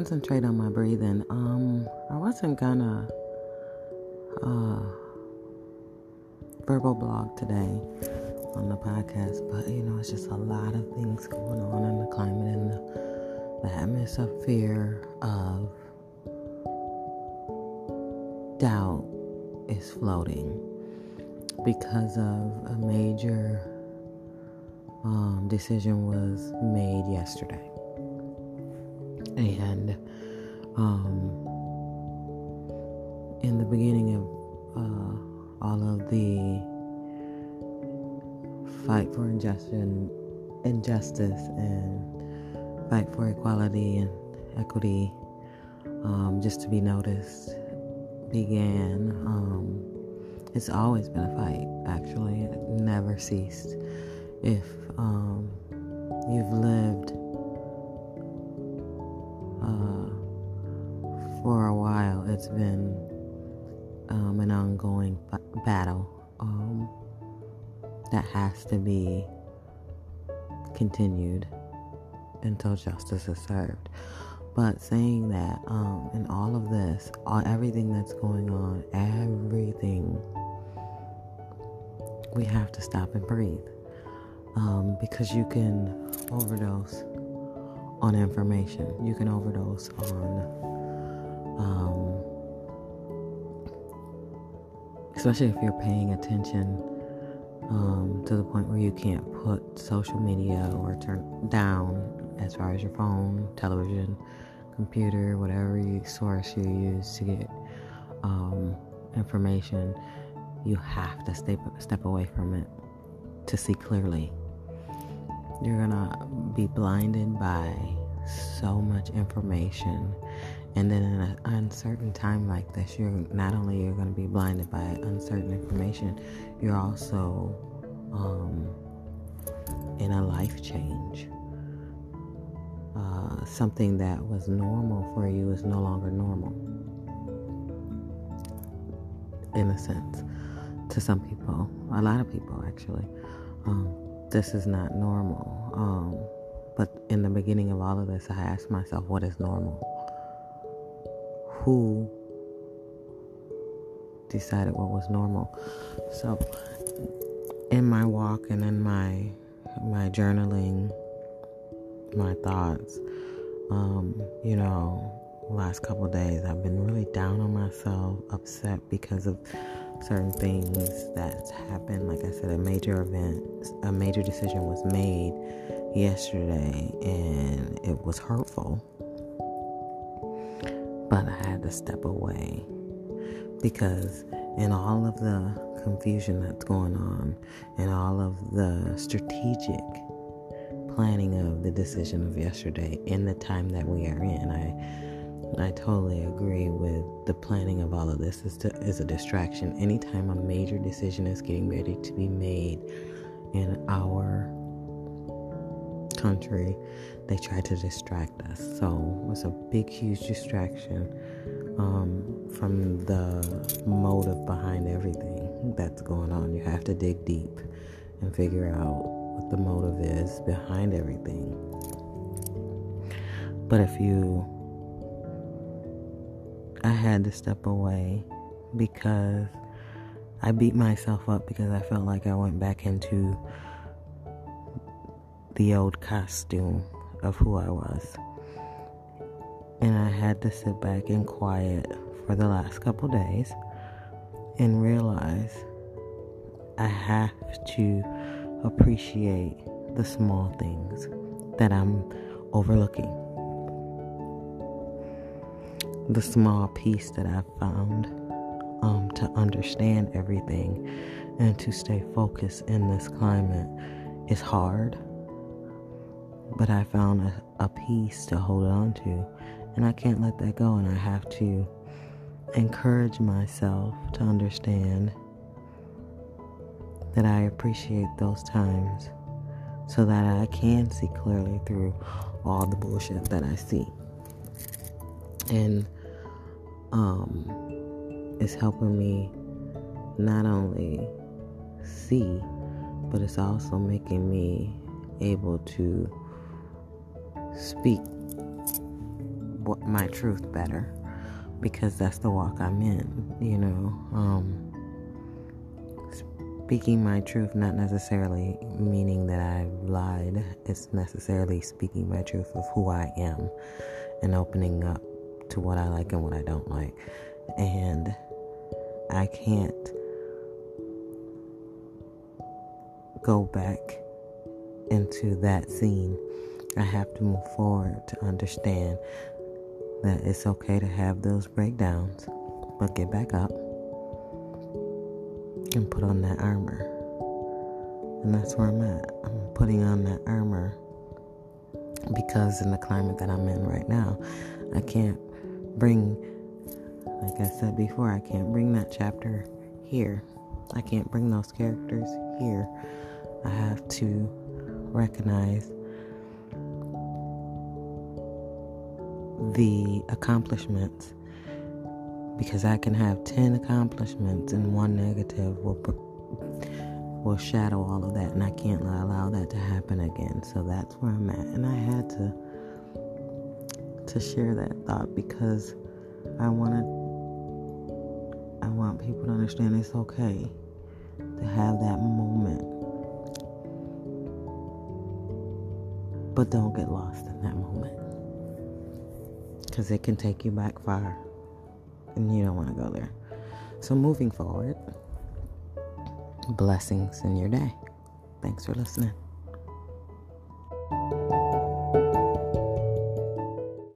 concentrate on my breathing. Um, I wasn't gonna uh, verbal blog today on the podcast, but you know, it's just a lot of things going on in the climate and the, the atmosphere of doubt is floating because of a major um, decision was made yesterday. And um, in the beginning of uh, all of the fight for injustice, injustice and fight for equality and equity, um, just to be noticed, began. Um, it's always been a fight, actually. It never ceased. If um, you've lived uh, for a while, it's been um, an ongoing battle um, that has to be continued until justice is served. But saying that, um, in all of this, all, everything that's going on, everything, we have to stop and breathe. Um, because you can overdose on information. You can overdose on, um, especially if you're paying attention um, to the point where you can't put social media or turn down as far as your phone, television, computer, whatever you, source you use to get um, information, you have to step step away from it to see clearly. You're gonna be blinded by so much information, and then in an uncertain time like this, you're not only you're gonna be blinded by uncertain information, you're also um, in a life change. Uh, something that was normal for you is no longer normal. In a sense, to some people, a lot of people actually, um, this is not normal. Um, but in the beginning of all of this, I asked myself, what is normal? Who decided what was normal? So, in my walk and in my my journaling my thoughts. Um, you know, last couple days I've been really down on myself, upset because of certain things that's happened. Like I said, a major event, a major decision was made yesterday, and it was hurtful. But I had to step away because in all of the confusion that's going on and all of the strategic planning of the decision of yesterday in the time that we are in. I I totally agree with the planning of all of this is, to, is a distraction. Anytime a major decision is getting ready to be made in our country, they try to distract us. So it's a big, huge distraction um, from the motive behind everything that's going on. You have to dig deep and figure out what the motive is behind everything. But if you, I had to step away because I beat myself up because I felt like I went back into the old costume of who I was. And I had to sit back in quiet for the last couple days and realize I have to appreciate the small things that I'm overlooking. The small piece that I've found um, to understand everything and to stay focused in this climate is hard. But I found a, a piece to hold on to, and I can't let that go, and I have to encourage myself to understand that I appreciate those times so that I can see clearly through all the bullshit that I see. And um, it's helping me not only see, but it's also making me able to speak what my truth better because that's the walk I'm in, you know. Um, speaking my truth, not necessarily meaning that I've lied, it's necessarily speaking my truth of who I am and opening up to what I like and what I don't like. And I can't go back into that scene. I have to move forward to understand that it's okay to have those breakdowns, but get back up and put on that armor. And that's where I'm at. I'm putting on that armor because in the climate that I'm in right now, I can't bring, like I said before, I can't bring that chapter here. I can't bring those characters here. I have to recognize the accomplishments because I can have 10 accomplishments and one negative will will shadow all of that and I can't allow that to happen again. So that's where I'm at and I had to to share that thought because I want to I want people to understand it's okay to have that moment. But don't get lost in that moment. Because it can take you back far and you don't want to go there. So, moving forward, blessings in your day. Thanks for listening.